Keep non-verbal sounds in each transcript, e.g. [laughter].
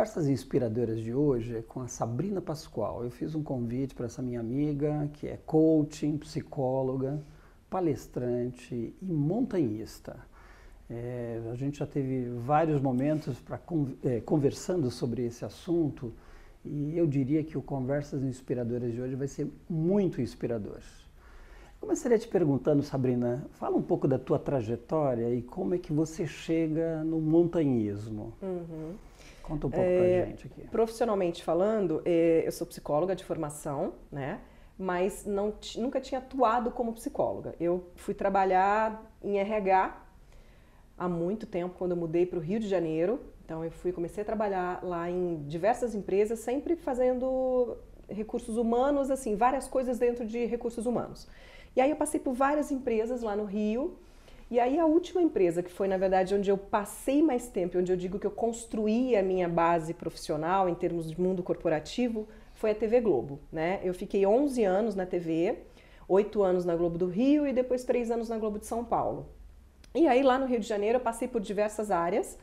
Conversas Inspiradoras de hoje é com a Sabrina Pascoal. Eu fiz um convite para essa minha amiga, que é coaching, psicóloga, palestrante e montanhista. É, a gente já teve vários momentos para é, conversando sobre esse assunto e eu diria que o Conversas Inspiradoras de hoje vai ser muito inspirador. Começaria te perguntando, Sabrina, fala um pouco da tua trajetória e como é que você chega no montanhismo. Uhum. Conta um pouco é, pra gente aqui. Profissionalmente falando, é, eu sou psicóloga de formação, né? Mas não, nunca tinha atuado como psicóloga. Eu fui trabalhar em RH há muito tempo, quando eu mudei para o Rio de Janeiro. Então eu fui comecei a trabalhar lá em diversas empresas, sempre fazendo recursos humanos, assim, várias coisas dentro de recursos humanos. E aí eu passei por várias empresas lá no Rio. E aí a última empresa, que foi na verdade onde eu passei mais tempo, onde eu digo que eu construí a minha base profissional em termos de mundo corporativo, foi a TV Globo, né? Eu fiquei 11 anos na TV, 8 anos na Globo do Rio e depois 3 anos na Globo de São Paulo. E aí lá no Rio de Janeiro eu passei por diversas áreas,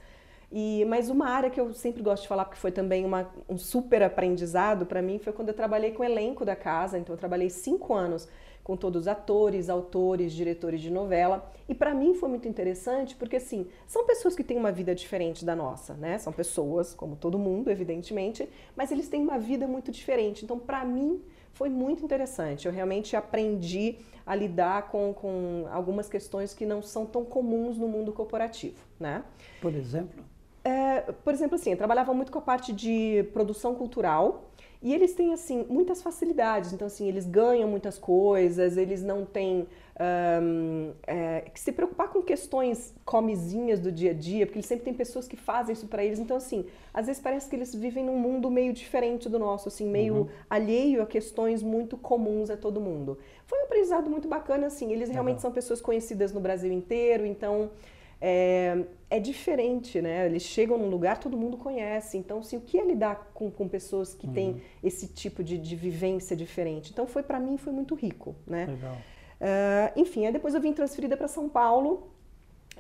e, mas uma área que eu sempre gosto de falar, porque foi também uma, um super aprendizado para mim, foi quando eu trabalhei com o elenco da casa. Então, eu trabalhei cinco anos com todos os atores, autores, diretores de novela. E para mim foi muito interessante porque, assim, são pessoas que têm uma vida diferente da nossa, né? São pessoas, como todo mundo, evidentemente, mas eles têm uma vida muito diferente. Então, para mim, foi muito interessante. Eu realmente aprendi a lidar com, com algumas questões que não são tão comuns no mundo corporativo, né? Por exemplo? É, por exemplo, assim, eu trabalhava muito com a parte de produção cultural, e eles têm, assim, muitas facilidades. Então, assim, eles ganham muitas coisas, eles não têm um, é, que se preocupar com questões comezinhas do dia a dia, porque eles sempre têm pessoas que fazem isso para eles. Então, assim, às vezes parece que eles vivem num mundo meio diferente do nosso, assim, meio uhum. alheio a questões muito comuns a todo mundo. Foi um aprendizado muito bacana, assim. Eles realmente uhum. são pessoas conhecidas no Brasil inteiro, então é, é, diferente, né? Eles chegam num lugar, todo mundo conhece. Então, assim, o que é lidar com, com pessoas que uhum. têm esse tipo de, de, vivência diferente? Então, foi para mim foi muito rico, né? Legal. Uh, enfim, aí depois eu vim transferida para São Paulo.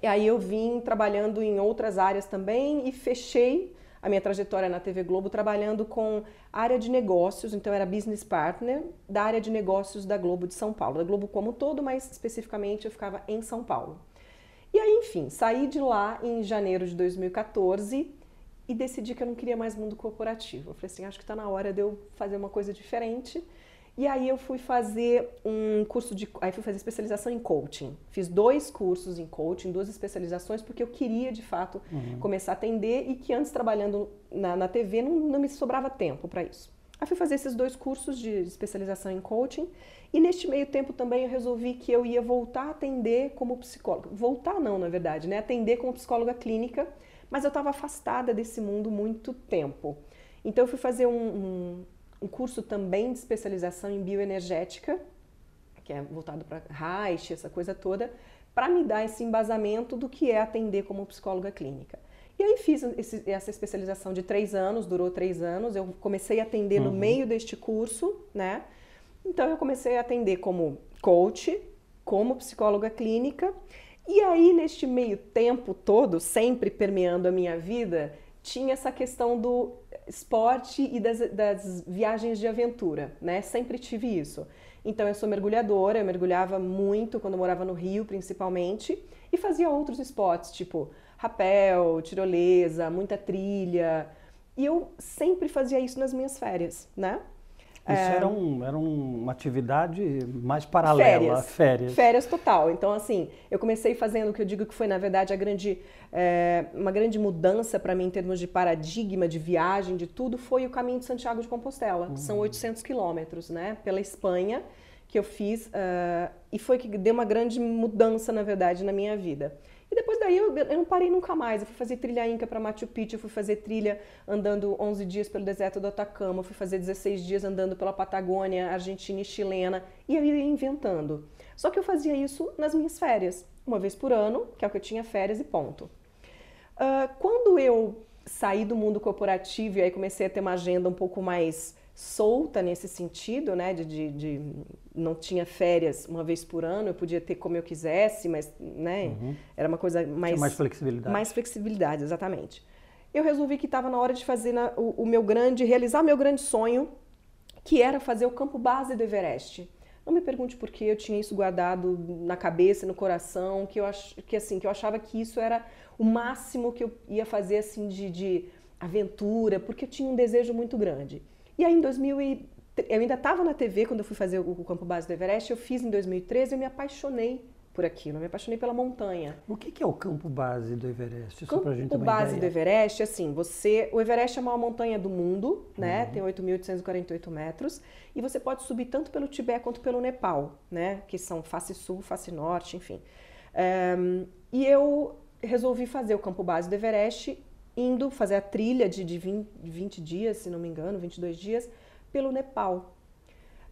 E aí eu vim trabalhando em outras áreas também e fechei a minha trajetória na TV Globo trabalhando com área de negócios, então era business partner da área de negócios da Globo de São Paulo, da Globo como um todo, mas especificamente eu ficava em São Paulo. E aí, enfim, saí de lá em janeiro de 2014 e decidi que eu não queria mais mundo corporativo. Eu falei assim, acho que está na hora de eu fazer uma coisa diferente. E aí eu fui fazer um curso de, aí fui fazer especialização em coaching. Fiz dois cursos em coaching, duas especializações, porque eu queria de fato uhum. começar a atender e que antes trabalhando na, na TV não, não me sobrava tempo para isso. Aí fui fazer esses dois cursos de especialização em coaching e neste meio tempo também eu resolvi que eu ia voltar a atender como psicóloga. Voltar não, na verdade, né? Atender como psicóloga clínica, mas eu estava afastada desse mundo muito tempo. Então eu fui fazer um, um, um curso também de especialização em bioenergética, que é voltado para Reich, essa coisa toda, para me dar esse embasamento do que é atender como psicóloga clínica. E aí fiz esse, essa especialização de três anos, durou três anos. Eu comecei a atender uhum. no meio deste curso, né? Então eu comecei a atender como coach, como psicóloga clínica, e aí neste meio tempo todo, sempre permeando a minha vida, tinha essa questão do esporte e das, das viagens de aventura, né? Sempre tive isso. Então eu sou mergulhadora, eu mergulhava muito quando morava no Rio, principalmente, e fazia outros esportes, tipo rapel, tirolesa, muita trilha. E eu sempre fazia isso nas minhas férias, né? Isso é, era, um, era uma atividade mais paralela, férias, férias. Férias total. Então, assim, eu comecei fazendo o que eu digo que foi, na verdade, a grande, é, uma grande mudança para mim em termos de paradigma, de viagem, de tudo, foi o caminho de Santiago de Compostela. Uhum. São 800 quilômetros, né? Pela Espanha, que eu fiz. Uh, e foi que deu uma grande mudança, na verdade, na minha vida. E depois daí eu, eu não parei nunca mais. Eu fui fazer trilha Inca para Machu Picchu, eu fui fazer trilha andando 11 dias pelo deserto do Atacama, eu fui fazer 16 dias andando pela Patagônia, Argentina e chilena, e eu ia inventando. Só que eu fazia isso nas minhas férias, uma vez por ano, que é o que eu tinha férias e ponto. Uh, quando eu saí do mundo corporativo e aí comecei a ter uma agenda um pouco mais solta nesse sentido, né? De, de, de, não tinha férias uma vez por ano, eu podia ter como eu quisesse, mas né? Uhum. Era uma coisa mais tinha mais flexibilidade. Mais flexibilidade, exatamente. eu resolvi que estava na hora de fazer na, o, o meu grande, realizar meu grande sonho, que era fazer o campo base do Everest. Não me pergunte por que eu tinha isso guardado na cabeça, no coração, que eu ach, que assim, que eu achava que isso era o máximo que eu ia fazer assim de, de aventura, porque eu tinha um desejo muito grande. E aí em 2000 e, eu ainda estava na TV quando eu fui fazer o, o campo base do Everest, eu fiz em 2013, eu me apaixonei por aquilo, eu me apaixonei pela montanha. O que, que é o campo base do Everest? O campo gente base ideia. do Everest, assim, você, o Everest é a maior montanha do mundo, né? Uhum. Tem 8.848 metros e você pode subir tanto pelo Tibete quanto pelo Nepal, né? Que são face sul, face norte, enfim. Um, e eu resolvi fazer o campo base do Everest indo fazer a trilha de, de 20, 20 dias, se não me engano, 22 dias, pelo Nepal.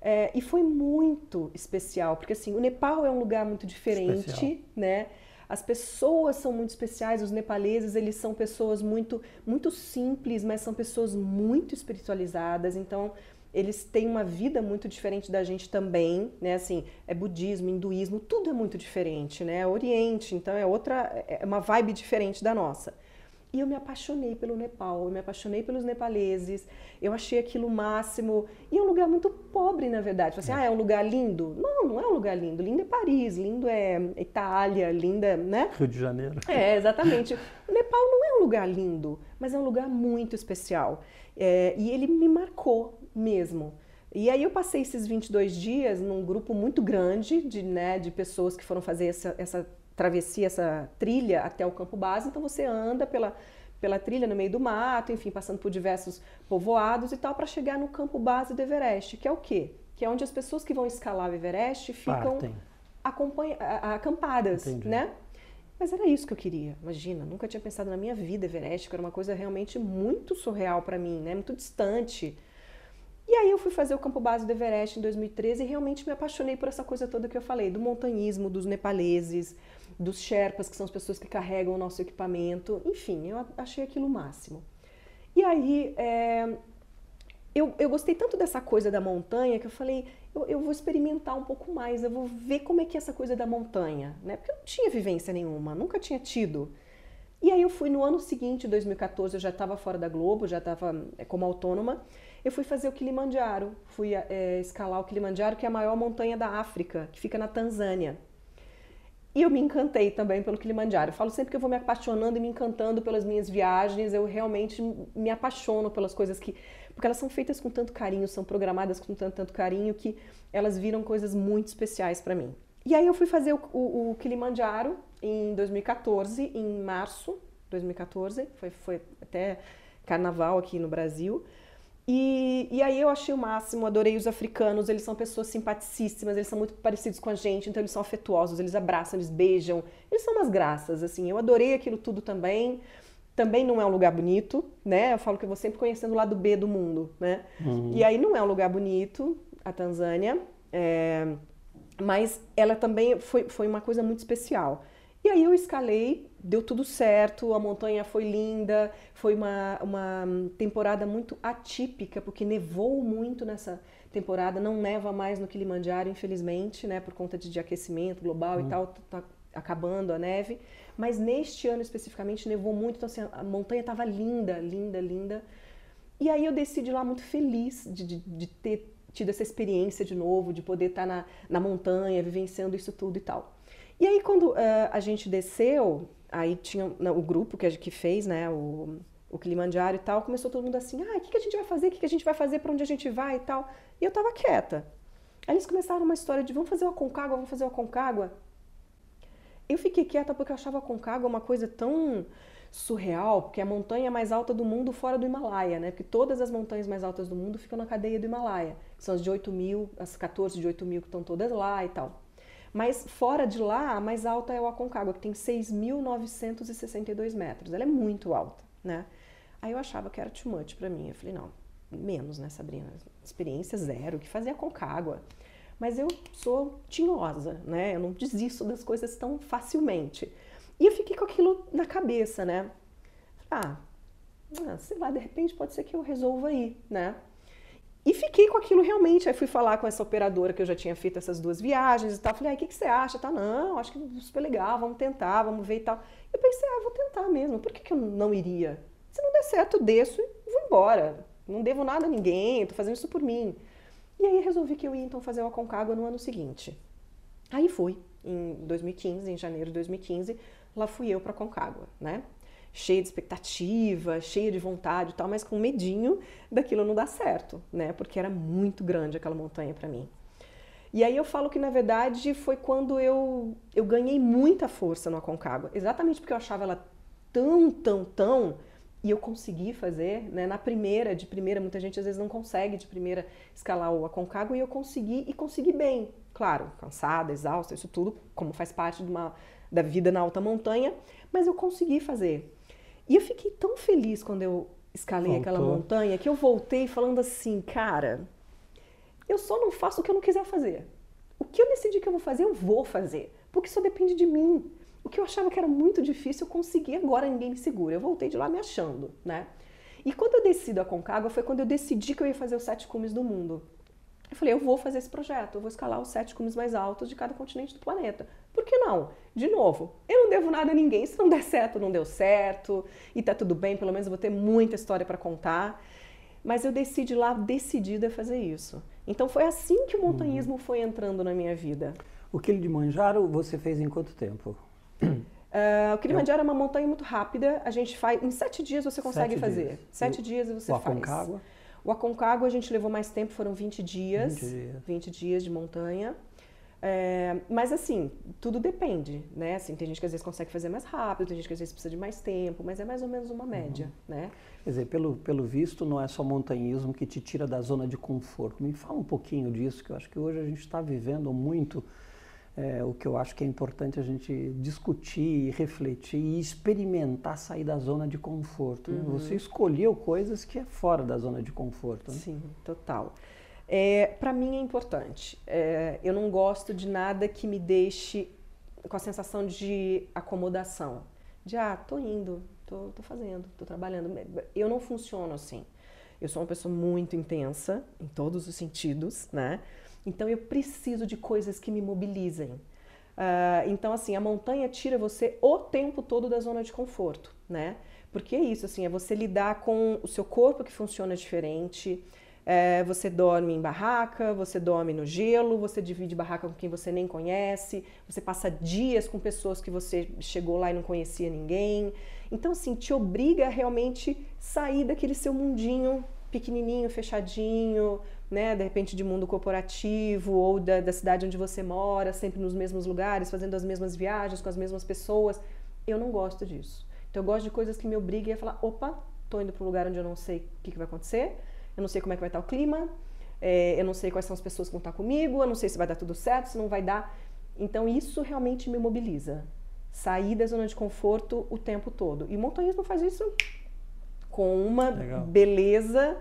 É, e foi muito especial, porque assim, o Nepal é um lugar muito diferente, especial. né? As pessoas são muito especiais, os nepaleses, eles são pessoas muito muito simples, mas são pessoas muito espiritualizadas, então eles têm uma vida muito diferente da gente também, né? Assim, é budismo, hinduísmo, tudo é muito diferente, né? É Oriente, então é outra, é uma vibe diferente da nossa. E eu me apaixonei pelo Nepal, eu me apaixonei pelos nepaleses, eu achei aquilo máximo. E é um lugar muito pobre, na verdade. Assim, é. ah, é um lugar lindo? Não, não é um lugar lindo. Lindo é Paris, lindo é Itália, linda, né? Rio de Janeiro. É, exatamente. o Nepal não é um lugar lindo, mas é um lugar muito especial. É, e ele me marcou mesmo. E aí eu passei esses 22 dias num grupo muito grande de, né, de pessoas que foram fazer essa, essa travessia, essa trilha até o campo base, então você anda pela, pela trilha no meio do mato, enfim, passando por diversos povoados e tal, para chegar no campo base do Everest, que é o quê? Que é onde as pessoas que vão escalar o Everest ficam acampadas, Entendi. né? Mas era isso que eu queria, imagina, nunca tinha pensado na minha vida Everest, que era uma coisa realmente muito surreal para mim, né? Muito distante. E aí eu fui fazer o campo base do Everest em 2013 e realmente me apaixonei por essa coisa toda que eu falei, do montanhismo, dos nepaleses, dos Sherpas, que são as pessoas que carregam o nosso equipamento. Enfim, eu achei aquilo o máximo. E aí, é, eu, eu gostei tanto dessa coisa da montanha que eu falei, eu, eu, vou experimentar um pouco mais, eu vou ver como é que é essa coisa da montanha, né? Porque eu não tinha vivência nenhuma, nunca tinha tido. E aí eu fui no ano seguinte, 2014, eu já estava fora da Globo, já estava é, como autônoma, eu fui fazer o Kilimanjaro, fui é, escalar o Kilimanjaro, que é a maior montanha da África, que fica na Tanzânia. E eu me encantei também pelo Kilimanjaro. Eu falo sempre que eu vou me apaixonando e me encantando pelas minhas viagens. Eu realmente me apaixono pelas coisas que. Porque elas são feitas com tanto carinho, são programadas com tanto, tanto carinho, que elas viram coisas muito especiais para mim. E aí eu fui fazer o, o, o, Kilimanjaro em 2014, em março de 2014. Foi, foi até carnaval aqui no Brasil. E, e, aí eu achei o máximo, adorei os africanos, eles são pessoas simpaticíssimas, eles são muito parecidos com a gente, então eles são afetuosos, eles abraçam, eles beijam, eles são umas graças, assim, eu adorei aquilo tudo também. Também não é um lugar bonito, né? Eu falo que eu vou sempre conhecendo o lado B do mundo, né? Uhum. E aí não é um lugar bonito, a Tanzânia, é... mas ela também foi, foi uma coisa muito especial. E aí eu escalei deu tudo certo, a montanha foi linda, foi uma, uma temporada muito atípica, porque nevou muito nessa temporada, não neva mais no Kilimanjaro, infelizmente, né, por conta de, de aquecimento global hum. e tal, tá acabando a neve, mas neste ano especificamente nevou muito, então assim, a montanha estava linda, linda, linda, e aí eu decidi lá muito feliz de, de, de ter tido essa experiência de novo, de poder estar tá na, na montanha, vivenciando isso tudo e tal. E aí quando uh, a gente desceu, aí tinha não, o grupo que, que fez, né, o, o Kilimanjaro e tal, começou todo mundo assim, ah, o que, que a gente vai fazer, o que, que a gente vai fazer, para onde a gente vai e tal. E eu tava quieta. Aí eles começaram uma história de vamos fazer uma concagua, vamos fazer uma concagua. Eu fiquei quieta porque eu achava a concagua uma coisa tão surreal, porque é a montanha mais alta do mundo fora do Himalaia, né? Porque todas as montanhas mais altas do mundo ficam na cadeia do Himalaia. São as de 8 mil, as 14 de 8 mil que estão todas lá e tal. Mas fora de lá, a mais alta é o Aconcagua, que tem 6.962 metros. Ela é muito alta, né? Aí eu achava que era too much para mim. Eu falei, não, menos, né, Sabrina? Experiência zero, que fazia Aconcagua. Mas eu sou tinhosa, né? Eu não desisto das coisas tão facilmente. E eu fiquei com aquilo na cabeça, né? Ah, ah sei lá, de repente pode ser que eu resolva ir, né? E fiquei com aquilo realmente. Aí fui falar com essa operadora que eu já tinha feito essas duas viagens e tal. Falei, ah, o que, que você acha? Tá, não, acho que super legal, vamos tentar, vamos ver e tal. Eu pensei, ah, vou tentar mesmo. Por que, que eu não iria? Se não der certo, eu desço e vou embora. Não devo nada a ninguém, estou fazendo isso por mim. E aí resolvi que eu ia então fazer o Aconcagua no ano seguinte. Aí fui, em 2015, em janeiro de 2015, lá fui eu para Aconcagua, né? Cheia de expectativa, cheia de vontade e tal, mas com medinho daquilo não dar certo, né? Porque era muito grande aquela montanha para mim. E aí eu falo que na verdade foi quando eu, eu ganhei muita força no Aconcagua, exatamente porque eu achava ela tão, tão, tão e eu consegui fazer, né? Na primeira, de primeira, muita gente às vezes não consegue de primeira escalar o Aconcagua e eu consegui e consegui bem. Claro, cansada, exausta, isso tudo como faz parte de uma, da vida na alta montanha, mas eu consegui fazer. E eu fiquei tão feliz quando eu escalei Voltou. aquela montanha que eu voltei falando assim, cara, eu só não faço o que eu não quiser fazer. O que eu decidi que eu vou fazer, eu vou fazer, porque só depende de mim. O que eu achava que era muito difícil, eu consegui agora, ninguém me segura. Eu voltei de lá me achando, né? E quando eu desci da Concagua foi quando eu decidi que eu ia fazer os sete cumes do mundo. Eu falei, eu vou fazer esse projeto, eu vou escalar os sete cumes mais altos de cada continente do planeta. Por que não? De novo, eu não devo nada a ninguém. Se não der certo, não deu certo. E tá tudo bem, pelo menos eu vou ter muita história para contar. Mas eu decidi lá, decidida a fazer isso. Então foi assim que o montanhismo uhum. foi entrando na minha vida. O Kilimanjaro você fez em quanto tempo? Uh, o Kilimanjaro é uma montanha muito rápida. A gente faz em sete dias você consegue sete fazer. Dias. Sete dias você o faz. Aconcagua? O Aconcagua a gente levou mais tempo, foram 20 dias. 20 dias, 20 dias de montanha. É, mas assim, tudo depende, né? Assim, tem gente que às vezes consegue fazer mais rápido, tem gente que às vezes precisa de mais tempo, mas é mais ou menos uma média, uhum. né? Quer dizer, pelo, pelo visto, não é só montanhismo que te tira da zona de conforto. Me fala um pouquinho disso, que eu acho que hoje a gente está vivendo muito é, o que eu acho que é importante a gente discutir, refletir e experimentar sair da zona de conforto. Né? Uhum. Você escolheu coisas que é fora da zona de conforto. Né? Sim, total. É, Para mim é importante. É, eu não gosto de nada que me deixe com a sensação de acomodação. De, ah, tô indo, tô, tô fazendo, tô trabalhando. Eu não funciono assim. Eu sou uma pessoa muito intensa, em todos os sentidos, né? Então eu preciso de coisas que me mobilizem. Uh, então, assim, a montanha tira você o tempo todo da zona de conforto, né? Porque é isso, assim, é você lidar com o seu corpo que funciona diferente. É, você dorme em barraca, você dorme no gelo, você divide barraca com quem você nem conhece, você passa dias com pessoas que você chegou lá e não conhecia ninguém. Então, assim, te obriga a realmente sair daquele seu mundinho pequenininho, fechadinho, né, de repente de mundo corporativo ou da, da cidade onde você mora, sempre nos mesmos lugares, fazendo as mesmas viagens com as mesmas pessoas. Eu não gosto disso. Então eu gosto de coisas que me obriguem a falar, opa, tô indo para um lugar onde eu não sei o que, que vai acontecer, eu não sei como é que vai estar o clima, é, eu não sei quais são as pessoas que vão estar comigo, eu não sei se vai dar tudo certo, se não vai dar. Então isso realmente me mobiliza. Sair da zona de conforto o tempo todo. E o montanhismo faz isso com uma Legal. beleza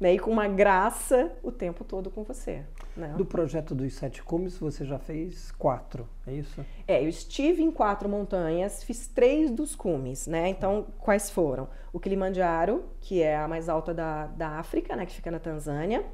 né, e com uma graça o tempo todo com você. Né? Do projeto dos sete cumes, você já fez quatro, é isso? É, eu estive em quatro montanhas, fiz três dos cumes, né? Então, quais foram? O Kilimanjaro, que é a mais alta da, da África, né, que fica na Tanzânia.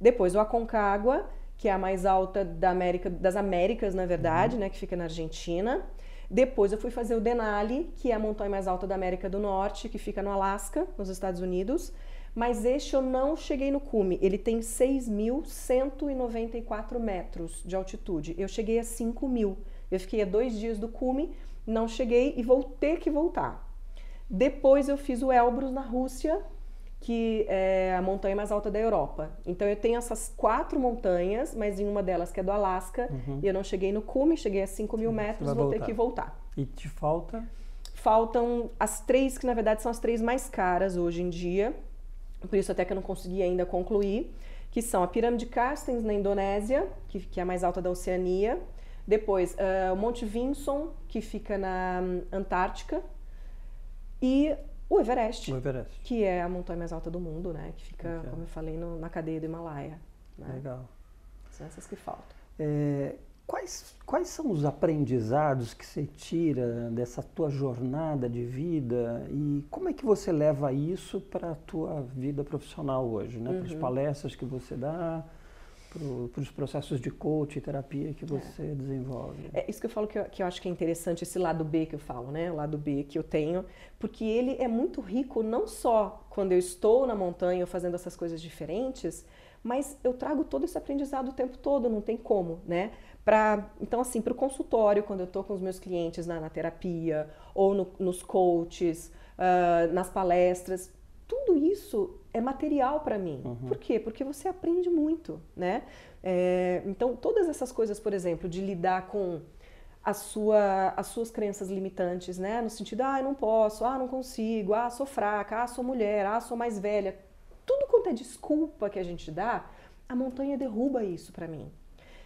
Depois o Aconcagua, que é a mais alta da América, das Américas, na verdade, uhum. né, que fica na Argentina. Depois eu fui fazer o Denali, que é a montanha mais alta da América do Norte, que fica no Alasca, nos Estados Unidos. Mas este eu não cheguei no cume. Ele tem 6.194 metros de altitude. Eu cheguei a 5 mil. Eu fiquei a dois dias do cume, não cheguei e vou ter que voltar. Depois eu fiz o Elbrus na Rússia, que é a montanha mais alta da Europa. Então eu tenho essas quatro montanhas, mas em uma delas que é do Alasca, uhum. e eu não cheguei no cume, cheguei a 5 mil metros, vou voltar. ter que voltar. E te falta? Faltam as três, que na verdade são as três mais caras hoje em dia, por isso até que eu não consegui ainda concluir, que são a Pirâmide Carstens na Indonésia, que, que é a mais alta da Oceania, depois uh, o Monte Vinson, que fica na um, Antártica, e o Everest, o Everest, que é a montanha mais alta do mundo, né? Que fica, como eu falei, no, na cadeia do Himalaia. Né? Legal. São essas que faltam. É, quais, quais são os aprendizados que você tira dessa tua jornada de vida e como é que você leva isso para a tua vida profissional hoje, né? Uhum. Para as palestras que você dá? para os processos de coach e terapia que você é. desenvolve. É isso que eu falo que eu, que eu acho que é interessante, esse lado B que eu falo, né? O lado B que eu tenho, porque ele é muito rico não só quando eu estou na montanha fazendo essas coisas diferentes, mas eu trago todo esse aprendizado o tempo todo, não tem como, né? Pra, então, assim, para o consultório, quando eu estou com os meus clientes na, na terapia, ou no, nos coaches, uh, nas palestras, tudo isso é material para mim. Uhum. Por quê? Porque você aprende muito, né? É, então, todas essas coisas, por exemplo, de lidar com a sua, as suas crenças limitantes, né? No sentido, ah, não posso, ah, não consigo, ah, sou fraca, ah, sou mulher, ah, sou mais velha. Tudo quanto é desculpa que a gente dá, a montanha derruba isso para mim.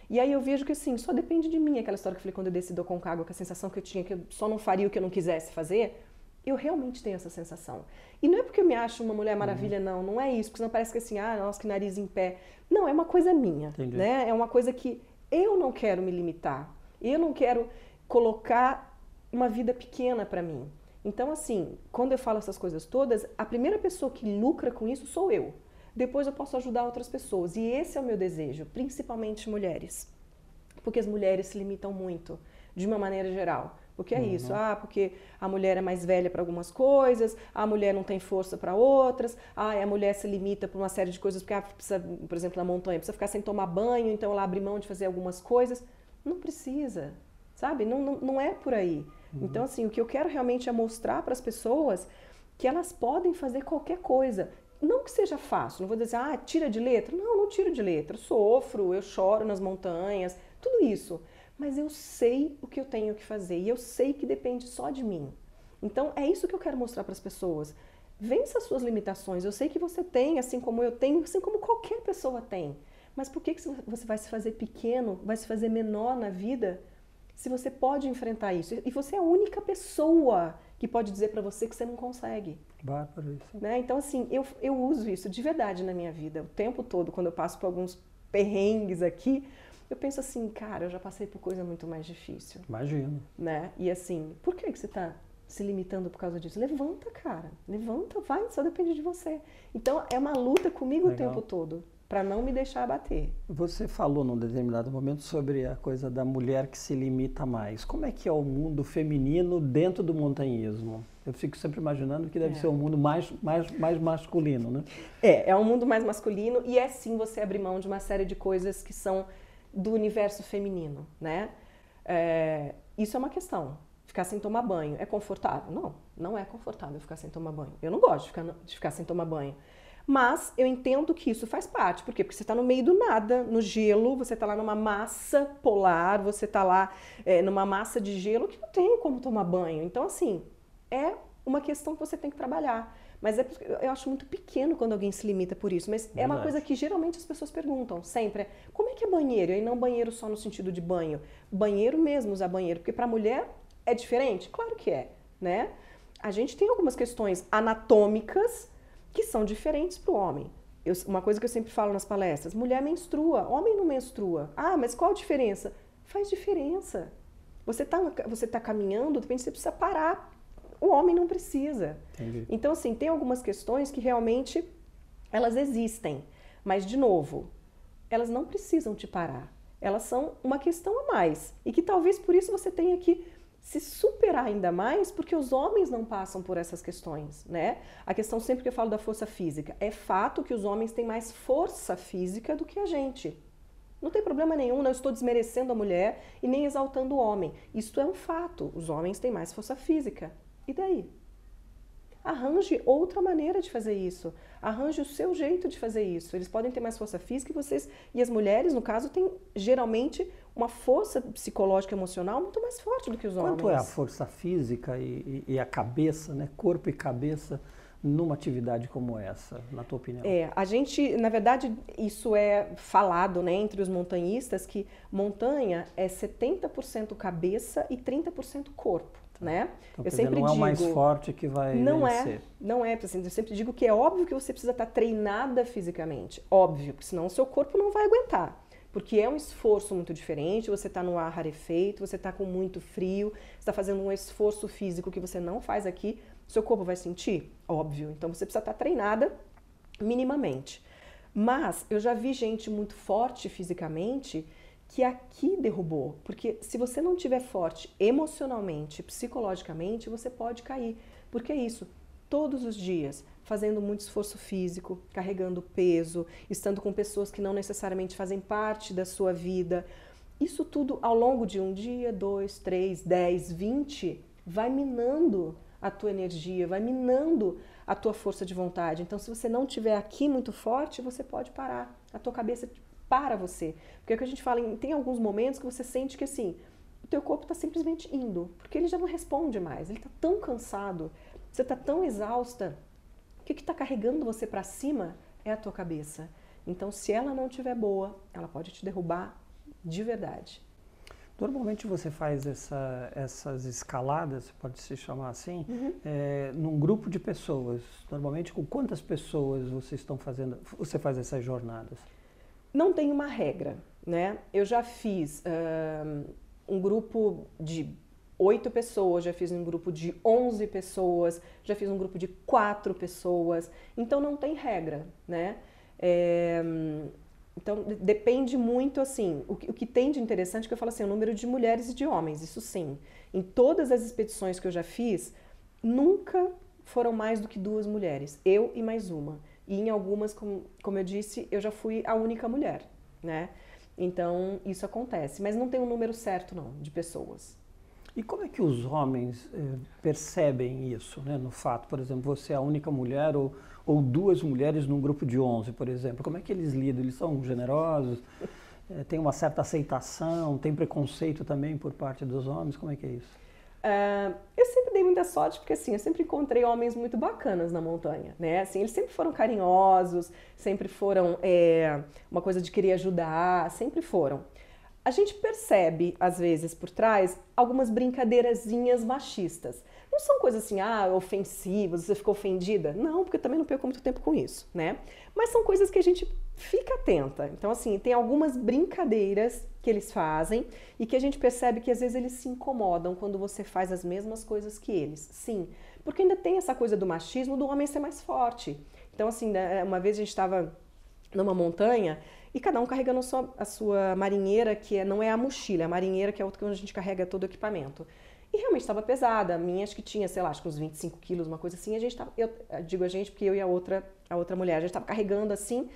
E aí eu vejo que assim, só depende de mim, aquela história que eu falei quando eu desci do Concagua, com a sensação que eu tinha que eu só não faria o que eu não quisesse fazer. Eu realmente tenho essa sensação. E não é porque eu me acho uma mulher maravilha, uhum. não, não é isso, porque senão parece que assim, ah, nossa, que nariz em pé. Não, é uma coisa minha, Entendi. né? É uma coisa que eu não quero me limitar. Eu não quero colocar uma vida pequena para mim. Então, assim, quando eu falo essas coisas todas, a primeira pessoa que lucra com isso sou eu depois eu posso ajudar outras pessoas. E esse é o meu desejo, principalmente mulheres. Porque as mulheres se limitam muito, de uma maneira geral. Porque é uhum. isso, ah, porque a mulher é mais velha para algumas coisas, a mulher não tem força para outras, ah, a mulher se limita por uma série de coisas, porque ah, precisa, por exemplo, na montanha, precisa ficar sem tomar banho, então ela abre mão de fazer algumas coisas. Não precisa, sabe? Não, não, não é por aí. Uhum. Então, assim, o que eu quero realmente é mostrar para as pessoas que elas podem fazer qualquer coisa. Não que seja fácil, não vou dizer, ah, tira de letra. Não, não tiro de letra. Sofro, eu choro nas montanhas, tudo isso. Mas eu sei o que eu tenho que fazer e eu sei que depende só de mim. Então é isso que eu quero mostrar para as pessoas. Vença as suas limitações. Eu sei que você tem, assim como eu tenho, assim como qualquer pessoa tem. Mas por que, que você vai se fazer pequeno, vai se fazer menor na vida, se você pode enfrentar isso? E você é a única pessoa que pode dizer para você que você não consegue. Bárbaro isso. Né? Então, assim, eu, eu uso isso de verdade na minha vida. O tempo todo, quando eu passo por alguns perrengues aqui, eu penso assim, cara, eu já passei por coisa muito mais difícil. Imagino. Né? E assim, por que, que você está se limitando por causa disso? Levanta, cara. Levanta, vai, só depende de você. Então, é uma luta comigo Legal. o tempo todo para não me deixar abater. Você falou num determinado momento sobre a coisa da mulher que se limita mais. Como é que é o mundo feminino dentro do montanhismo? Eu fico sempre imaginando que deve é. ser um mundo mais, mais, mais masculino, né? É, é um mundo mais masculino e é sim você abrir mão de uma série de coisas que são do universo feminino, né? É, isso é uma questão. Ficar sem tomar banho é confortável? Não, não é confortável ficar sem tomar banho. Eu não gosto de ficar, de ficar sem tomar banho. Mas eu entendo que isso faz parte. Por quê? Porque você está no meio do nada, no gelo, você está lá numa massa polar, você está lá é, numa massa de gelo que não tem como tomar banho. Então, assim, é uma questão que você tem que trabalhar. Mas é, eu acho muito pequeno quando alguém se limita por isso. Mas Verdade. é uma coisa que geralmente as pessoas perguntam sempre: é, como é que é banheiro? E não banheiro só no sentido de banho. Banheiro mesmo, usar banheiro. Porque para mulher é diferente? Claro que é, né? A gente tem algumas questões anatômicas que são diferentes para o homem. Eu, uma coisa que eu sempre falo nas palestras: mulher menstrua, homem não menstrua. Ah, mas qual a diferença? Faz diferença. Você está você tá caminhando, de repente você precisa parar. O homem não precisa. Entendi. Então, assim, tem algumas questões que realmente elas existem. Mas, de novo, elas não precisam te parar. Elas são uma questão a mais. E que talvez por isso você tenha que se superar ainda mais, porque os homens não passam por essas questões, né? A questão sempre que eu falo da força física, é fato que os homens têm mais força física do que a gente. Não tem problema nenhum, não estou desmerecendo a mulher e nem exaltando o homem. Isto é um fato. Os homens têm mais força física. E daí? Arranje outra maneira de fazer isso. Arranje o seu jeito de fazer isso. Eles podem ter mais força física e vocês e as mulheres, no caso, têm geralmente uma força psicológica e emocional muito mais forte do que os homens. Quanto é a força física e, e, a cabeça, né? Corpo e cabeça numa atividade como essa, na tua opinião? É, a gente, na verdade, isso é falado, né, entre os montanhistas que montanha é 70% cabeça e 30% corpo né? Então, eu sempre dizer, não digo, é o mais forte que vai não vencer. é, não é, assim, eu sempre digo que é óbvio que você precisa estar treinada fisicamente, óbvio, porque senão o seu corpo não vai aguentar. Porque é um esforço muito diferente, você está no ar rarefeito, você está com muito frio, está fazendo um esforço físico que você não faz aqui, seu corpo vai sentir? Óbvio. Então você precisa estar treinada minimamente. Mas eu já vi gente muito forte fisicamente que aqui derrubou, porque se você não tiver forte emocionalmente, psicologicamente, você pode cair. Porque é isso, todos os dias, fazendo muito esforço físico, carregando peso, estando com pessoas que não necessariamente fazem parte da sua vida. Isso tudo ao longo de um dia, dois, três, dez, vinte, vai minando a tua energia, vai minando a tua força de vontade. Então, se você não tiver aqui muito forte, você pode parar. A tua cabeça para você. Porque é o que a gente fala, tem alguns momentos que você sente que assim, o teu corpo está simplesmente indo, porque ele já não responde mais, ele está tão cansado, você está tão exausta, que o que está carregando você para cima é a tua cabeça. Então, se ela não estiver boa, ela pode te derrubar de verdade. Normalmente você faz essa, essas escaladas, pode se chamar assim, uhum. é, num grupo de pessoas. Normalmente, com quantas pessoas vocês estão fazendo? Você faz essas jornadas? Não tem uma regra, né? Eu já fiz uh, um grupo de oito pessoas, já fiz um grupo de onze pessoas, já fiz um grupo de quatro pessoas. Então não tem regra, né? É, então, depende muito, assim, o que, o que tem de interessante, que eu falo assim, o número de mulheres e de homens, isso sim. Em todas as expedições que eu já fiz, nunca foram mais do que duas mulheres, eu e mais uma. E em algumas, como, como eu disse, eu já fui a única mulher, né? Então, isso acontece. Mas não tem um número certo, não, de pessoas. E como é que os homens eh, percebem isso, né? No fato, por exemplo, você é a única mulher ou ou duas mulheres num grupo de 11, por exemplo? Como é que eles lidam? Eles são generosos? É, [laughs] tem uma certa aceitação? Tem preconceito também por parte dos homens? Como é que é isso? Uh, eu sempre dei muita sorte porque assim eu sempre encontrei homens muito bacanas na montanha, né? Assim eles sempre foram carinhosos, sempre foram é, uma coisa de querer ajudar, sempre foram. A gente percebe às vezes por trás algumas brincadeirazinhas machistas. Não são coisas assim, ah, ofensivas, você ficou ofendida. Não, porque eu também não perco muito tempo com isso, né? Mas são coisas que a gente fica atenta. Então, assim, tem algumas brincadeiras que eles fazem e que a gente percebe que às vezes eles se incomodam quando você faz as mesmas coisas que eles. Sim, porque ainda tem essa coisa do machismo do homem ser mais forte. Então, assim, né, uma vez a gente estava numa montanha e cada um carregando a sua, a sua marinheira, que é, não é a mochila, é a marinheira, que é outra que a gente carrega todo o equipamento. E realmente estava pesada. A minha acho que tinha, sei lá, acho que uns 25 quilos, uma coisa assim. A gente eu digo a gente porque eu e a outra, a outra mulher, a gente estava carregando assim,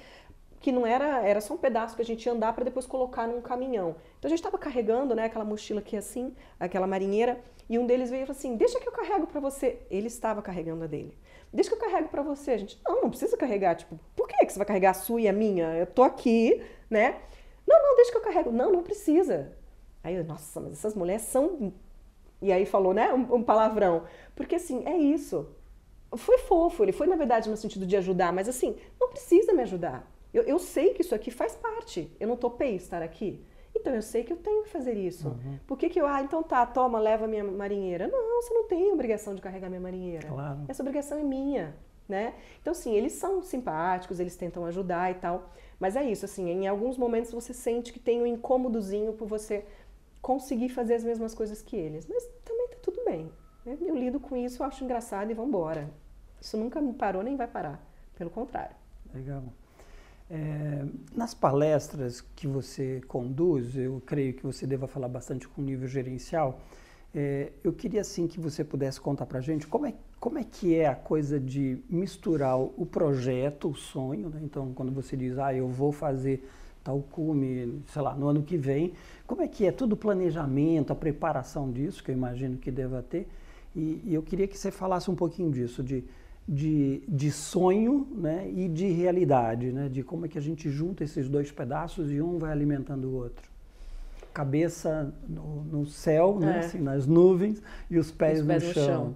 que não era, era só um pedaço que a gente ia andar para depois colocar num caminhão. Então a gente estava carregando, né, aquela mochila aqui assim, aquela marinheira, e um deles veio e falou assim: "Deixa que eu carrego para você". Ele estava carregando a dele. "Deixa que eu carrego para você". Gente: "Não, não precisa carregar, tipo, por que que você vai carregar a sua e a minha? Eu tô aqui, né?" "Não, não, deixa que eu carrego". "Não, não precisa". Aí eu, nossa, mas essas mulheres são e aí falou, né, um, um palavrão. Porque assim, é isso. Foi fofo, ele foi, na verdade, no sentido de ajudar, mas assim, não precisa me ajudar. Eu, eu sei que isso aqui faz parte. Eu não topei estar aqui. Então eu sei que eu tenho que fazer isso. Uhum. Por que, que eu, ah, então tá, toma, leva minha marinheira? Não, você não tem obrigação de carregar minha marinheira. Claro. Essa obrigação é minha, né? Então, sim, eles são simpáticos, eles tentam ajudar e tal. Mas é isso, assim, em alguns momentos você sente que tem um incômodozinho por você conseguir fazer as mesmas coisas que eles. Mas também tá tudo bem. Eu lido com isso, eu acho engraçado e vamos embora. Isso nunca me parou nem vai parar. Pelo contrário. Legal. É, nas palestras que você conduz, eu creio que você deva falar bastante com nível gerencial. É, eu queria assim que você pudesse contar para gente como é, como é que é a coisa de misturar o projeto, o sonho, né? então quando você diz, ah, eu vou fazer tal cume, sei lá, no ano que vem. Como é que é todo o planejamento, a preparação disso, que eu imagino que deva ter? E, e eu queria que você falasse um pouquinho disso, de, de, de sonho né, e de realidade, né, de como é que a gente junta esses dois pedaços e um vai alimentando o outro. Cabeça no, no céu, né, é. assim, nas nuvens, e os pés, os pés no, no chão. chão.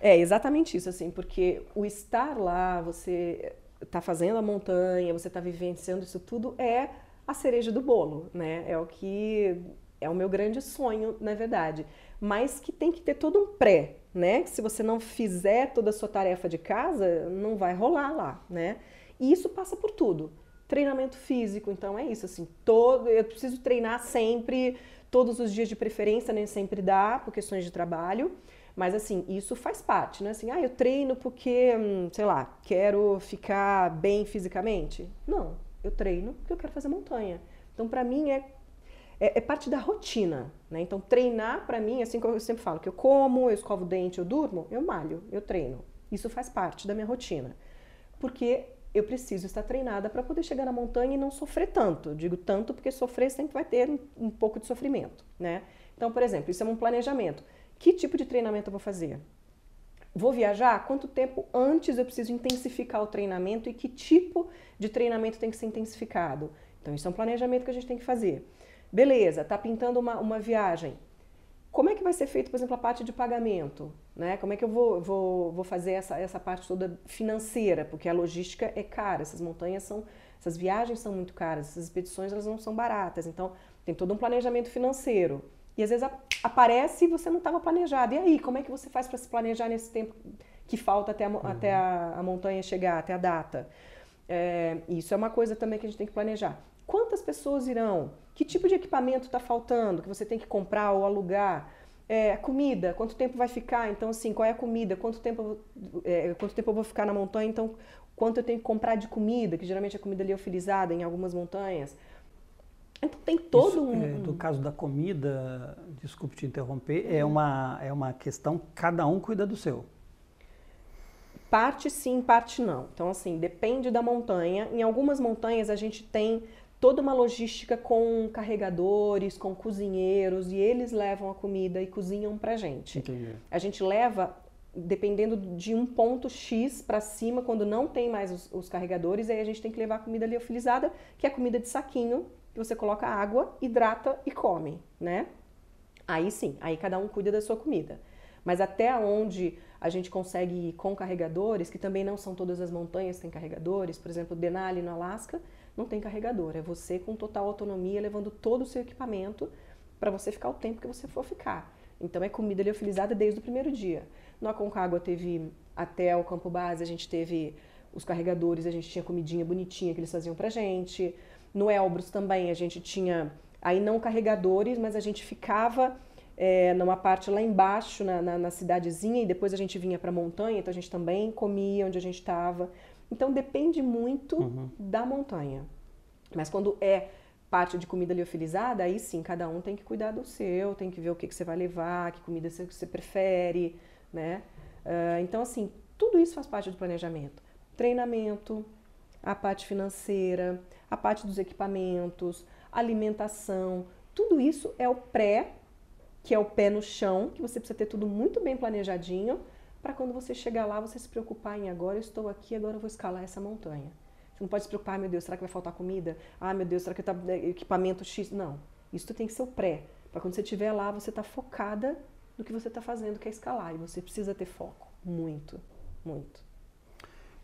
É exatamente isso, assim, porque o estar lá, você está fazendo a montanha, você está vivenciando isso tudo, é a cereja do bolo, né? É o que é o meu grande sonho, na verdade. Mas que tem que ter todo um pré, né? Que se você não fizer toda a sua tarefa de casa, não vai rolar lá, né? E isso passa por tudo. Treinamento físico, então é isso, assim, todo, eu preciso treinar sempre, todos os dias de preferência, nem sempre dá, por questões de trabalho. Mas assim, isso faz parte, né? Assim, ah, eu treino porque, hum, sei lá, quero ficar bem fisicamente. Não, eu treino porque eu quero fazer montanha. Então, para mim, é, é, é, parte da rotina, né? Então, treinar, para mim, assim como eu sempre falo, que eu como, eu escovo o dente, eu durmo, eu malho, eu treino. Isso faz parte da minha rotina. Porque eu preciso estar treinada para poder chegar na montanha e não sofrer tanto. Eu digo tanto porque sofrer sempre vai ter um, um pouco de sofrimento, né? Então, por exemplo, isso é um planejamento. Que tipo de treinamento eu vou fazer? Vou viajar? Quanto tempo antes eu preciso intensificar o treinamento e que tipo de treinamento tem que ser intensificado? Então, isso é um planejamento que a gente tem que fazer. Beleza, tá pintando uma, uma viagem. Como é que vai ser feito, por exemplo, a parte de pagamento? Né? Como é que eu vou, vou, vou fazer essa, essa parte toda financeira? Porque a logística é cara, essas montanhas são, essas viagens são muito caras, essas expedições elas não são baratas. Então, tem todo um planejamento financeiro. E às vezes aparece e você não estava planejado. E aí, como é que você faz para se planejar nesse tempo que falta até a, uhum. até a, a, montanha chegar, até a data? É, isso é uma coisa também que a gente tem que planejar. Quantas pessoas irão? Que tipo de equipamento está faltando que você tem que comprar ou alugar? É, comida, quanto tempo vai ficar? Então, assim, qual é a comida? Quanto tempo, é, quanto tempo eu vou ficar na montanha? Então, quanto eu tenho que comprar de comida, que geralmente a comida ali é liofilizada em algumas montanhas. Então tem todo Isso, um. É, do caso da comida, desculpe te interromper, é uma, é uma questão, cada um cuida do seu. Parte sim, parte não. Então, assim, depende da montanha. Em algumas montanhas a gente tem toda uma logística com carregadores, com cozinheiros, e eles levam a comida e cozinham pra gente. Entendi. A gente leva dependendo de um ponto X para cima, quando não tem mais os, os, carregadores, aí a gente tem que levar a comida liofilizada, que é a comida de saquinho, que você coloca água, hidrata e come, né? Aí sim, aí cada um cuida da sua comida. Mas até onde a gente consegue ir com carregadores, que também não são todas as montanhas têm carregadores, por exemplo, Denali no Alasca não tem carregador, é você com total autonomia levando todo o seu equipamento para você ficar o tempo que você for ficar. Então é comida liofilizada desde o primeiro dia. No Aconcagua teve até o campo base, a gente teve os carregadores, a gente tinha comidinha bonitinha que eles faziam pra gente. No Elbrus também a gente tinha, aí não carregadores, mas a gente ficava é, numa parte lá embaixo, na, na, na cidadezinha, e depois a gente vinha para a montanha, então a gente também comia onde a gente estava. Então depende muito uhum. da montanha. Mas quando é parte de comida liofilizada, aí sim, cada um tem que cuidar do seu, tem que ver o que, que você vai levar, que comida você, você prefere, né? Uh, então, assim, tudo isso faz parte do planejamento. Treinamento, a parte financeira, a parte dos equipamentos, alimentação, tudo isso é o pré, que é o pé no chão, que você precisa ter tudo muito bem planejadinho, para quando você chegar lá, você se preocupar em agora eu estou aqui, agora eu vou escalar essa montanha. Você não pode se preocupar, meu Deus, será que vai faltar comida? Ah, meu Deus, será que tá é, equipamento X? Não. Isso tem que ser o pré. Para quando você estiver lá, você está focada no que você está fazendo, que é escalar. E você precisa ter foco. Muito, muito.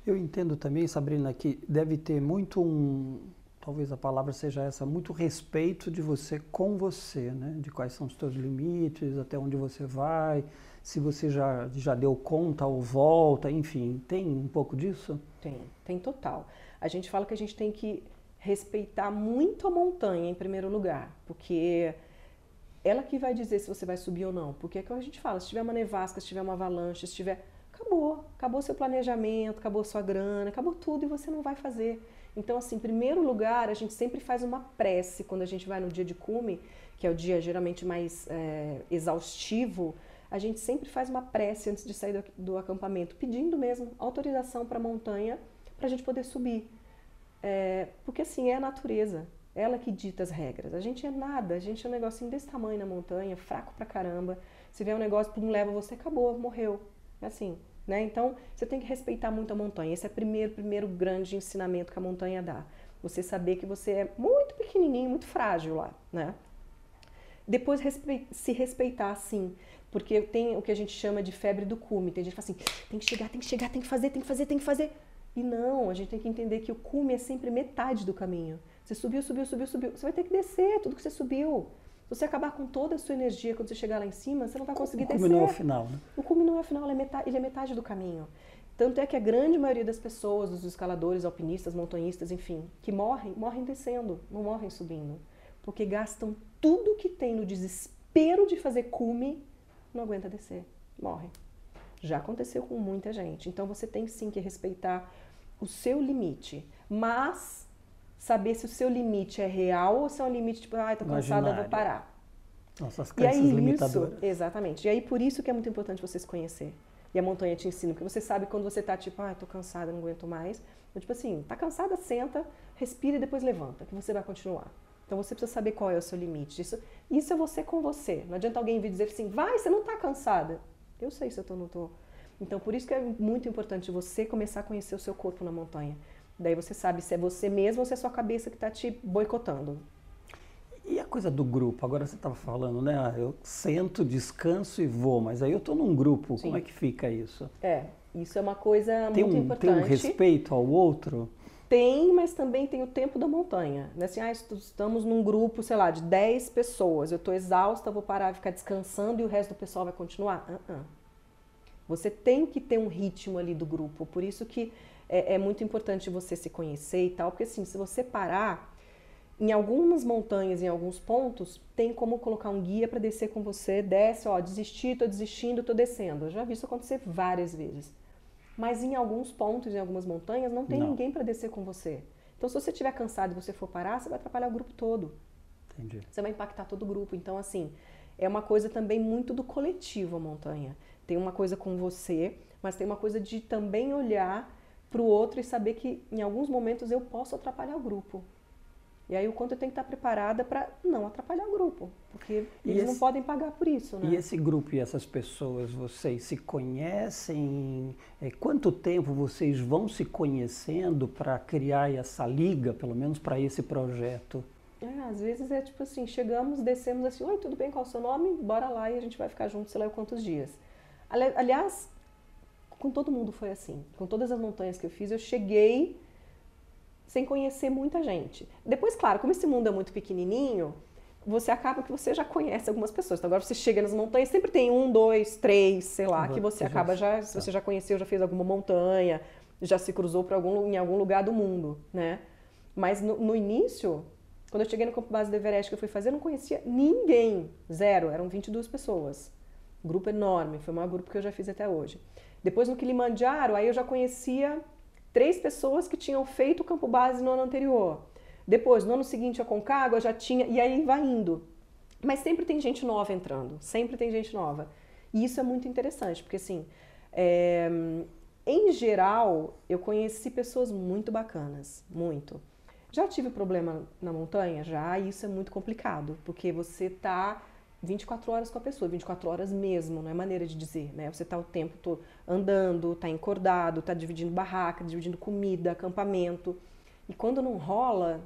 Eu entendo também, Sabrina, que deve ter muito um, talvez a palavra seja essa, muito respeito de você com você, né? De quais são os seus limites, até onde você vai, se você já, já deu conta ou volta, enfim, tem um pouco disso? Tem, tem total. A gente fala que a gente tem que respeitar muito a montanha em primeiro lugar, porque ela que vai dizer se você vai subir ou não. Porque é que a gente fala, se tiver uma nevasca, se tiver uma avalanche, se tiver acabou, acabou seu planejamento, acabou sua grana, acabou tudo e você não vai fazer. Então, assim, em primeiro lugar, a gente sempre faz uma prece quando a gente vai no dia de cume, que é o dia geralmente mais é, exaustivo, a gente sempre faz uma prece antes de sair do, do acampamento, pedindo mesmo autorização para a montanha para a gente poder subir. É, porque assim, é a natureza, ela que dita as regras. A gente é nada, a gente é um negocinho desse tamanho na montanha, fraco pra caramba. Se vier um negócio, pum, leva você, acabou, morreu. É assim. Né? Então, você tem que respeitar muito a montanha. Esse é o primeiro, primeiro grande ensinamento que a montanha dá. Você saber que você é muito pequenininho, muito frágil lá, né? Depois se respeitar, sim, porque tem o que a gente chama de febre do cume. Tem gente que fala assim, tem que chegar, tem que chegar, tem que fazer, tem que fazer, tem que fazer. E não, a gente tem que entender que o cume é sempre metade do caminho. Você subiu, subiu, subiu, subiu. Você vai ter que descer tudo que você subiu. Se você acabar com toda a sua energia quando você chegar lá em cima, você não vai conseguir descer. O cume não é o final, né? O cume não é o final, ele é, metade, ele é metade do caminho. Tanto é que a grande maioria das pessoas, dos escaladores, alpinistas, montanhistas, enfim, que morrem, morrem descendo, não morrem subindo. Porque gastam tudo que tem no desespero de fazer cume, não aguenta descer. morre. Já aconteceu com muita gente. Então você tem sim que respeitar o seu limite, mas saber se o seu limite é real ou se é um limite tipo, ai, ah, tô cansada, vou parar. Nossas crenças e aí, limitadoras. Isso, exatamente. E aí por isso que é muito importante você se conhecer. E a montanha te ensina, porque você sabe quando você tá tipo, ah, tô cansada, não aguento mais. Então, tipo assim, tá cansada, senta, respira e depois levanta, que você vai continuar. Então você precisa saber qual é o seu limite. Isso, isso é você com você. Não adianta alguém vir dizer assim, vai, você não tá cansada. Eu sei se eu tô ou não tô. Então por isso que é muito importante você começar a conhecer o seu corpo na montanha. Daí você sabe se é você mesmo ou se é sua cabeça que está te boicotando. E a coisa do grupo? Agora você estava falando, né? Ah, eu sento, descanso e vou, mas aí eu estou num grupo. Sim. Como é que fica isso? É, isso é uma coisa tem muito um, importante. Tem um respeito ao outro? Tem, mas também tem o tempo da montanha. Né? Assim, ah, estamos num grupo, sei lá, de 10 pessoas. Eu estou exausta, vou parar, ficar descansando e o resto do pessoal vai continuar? Uh -uh. Você tem que ter um ritmo ali do grupo. Por isso que é, é muito importante você se conhecer e tal, porque assim, se você parar, em algumas montanhas, em alguns pontos, tem como colocar um guia para descer com você, desce, ó, desisti, tô desistindo, tô descendo. Eu já vi isso acontecer várias vezes. Mas em alguns pontos, em algumas montanhas, não tem não. ninguém para descer com você. Então, se você estiver cansado e você for parar, você vai atrapalhar o grupo todo. Entendi. Você vai impactar todo o grupo. Então, assim, é uma coisa também muito do coletivo a montanha. Tem uma coisa com você, mas tem uma coisa de também olhar para o outro e saber que em alguns momentos eu posso atrapalhar o grupo. E aí o quanto eu tenho que estar preparada para não atrapalhar o grupo, porque e eles esse, não podem pagar por isso, né? E esse grupo e essas pessoas, vocês se conhecem? É, quanto tempo vocês vão se conhecendo para criar essa liga, pelo menos para esse projeto? É, às vezes é tipo assim, chegamos, descemos assim, oi, tudo bem, qual é o seu nome? Bora lá e a gente vai ficar junto, sei lá quantos dias. Aliás, com todo mundo foi assim. Com todas as montanhas que eu fiz, eu cheguei sem conhecer muita gente. Depois, claro, como esse mundo é muito pequenininho, você acaba que você já conhece algumas pessoas. Então, agora você chega nas montanhas, sempre tem um, dois, três, sei lá, que você acaba já, se você já conheceu, já fez alguma montanha, já se cruzou por algum, em algum lugar do mundo, né? Mas no, no início, quando eu cheguei no campo base do Everest que eu fui fazer, eu não conhecia ninguém, zero, eram 22 pessoas. Grupo enorme, foi o maior grupo que eu já fiz até hoje. Depois no Kilimanjaro, aí eu já conhecia três pessoas que tinham feito o campo base no ano anterior. Depois, no ano seguinte, a Concagua já tinha, e aí vai indo. Mas sempre tem gente nova entrando, sempre tem gente nova. E isso é muito interessante, porque assim, é, em geral, eu conheci pessoas muito bacanas, muito. Já tive problema na montanha? Já, e isso é muito complicado, porque você tá 24 horas com a pessoa, 24 horas mesmo, não é maneira de dizer, né? Você está o tempo todo andando, está encordado, está dividindo barraca, dividindo comida, acampamento. E quando não rola,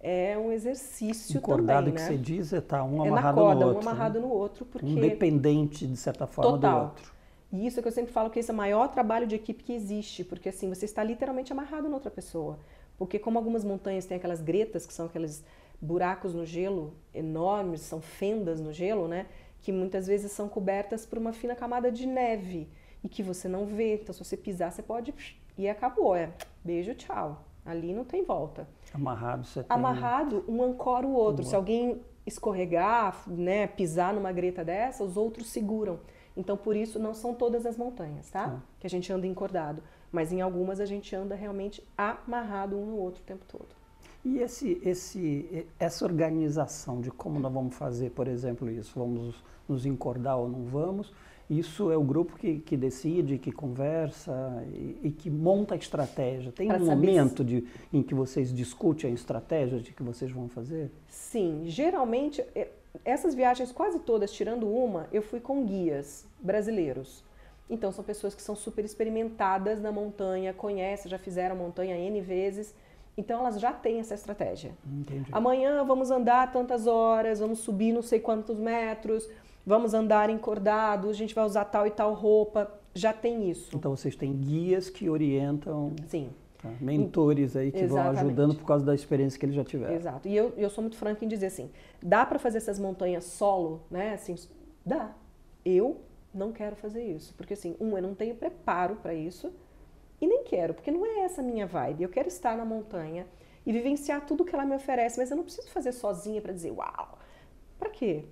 é um exercício encordado também, que né? você diz é tá um é amarrado corda, no outro. um amarrado né? no outro, porque independente de certa forma Total. do outro. E isso é que eu sempre falo que esse é o maior trabalho de equipe que existe, porque assim, você está literalmente amarrado na outra pessoa. Porque como algumas montanhas têm aquelas gretas, que são aqueles buracos no gelo enormes, são fendas no gelo, né? Que muitas vezes são cobertas por uma fina camada de neve e que você não vê. Então, se você pisar, você pode. E acabou, é beijo, tchau. Ali não tem volta. Amarrado, você tem... Amarrado, um ancora o outro. Se alguém escorregar, né, pisar numa greta dessa, os outros seguram. Então, por isso, não são todas as montanhas, tá? Ah. Que a gente anda encordado. Mas em algumas a gente anda realmente amarrado um no outro o tempo todo. E esse, esse, essa organização de como nós vamos fazer, por exemplo, isso, vamos nos encordar ou não vamos, isso é o grupo que, que decide, que conversa e, e que monta a estratégia. Tem pra um momento de, em que vocês discutem a estratégia de que vocês vão fazer? Sim, geralmente, essas viagens quase todas, tirando uma, eu fui com guias brasileiros. Então, são pessoas que são super experimentadas na montanha, conhecem, já fizeram montanha N vezes então elas já têm essa estratégia. Entendi. Amanhã vamos andar tantas horas, vamos subir não sei quantos metros, vamos andar encordados, a gente vai usar tal e tal roupa. Já tem isso. Então vocês têm guias que orientam. Sim. Tá? Mentores aí que Exatamente. vão ajudando por causa da experiência que eles já tiveram. Exato. E eu, eu sou muito franca em dizer assim: dá para fazer essas montanhas solo, né? Assim, dá. Eu não quero fazer isso. Porque, assim, um, eu não tenho preparo para isso. E nem quero, porque não é essa a minha vibe. Eu quero estar na montanha e vivenciar tudo que ela me oferece, mas eu não preciso fazer sozinha para dizer, uau, para quê?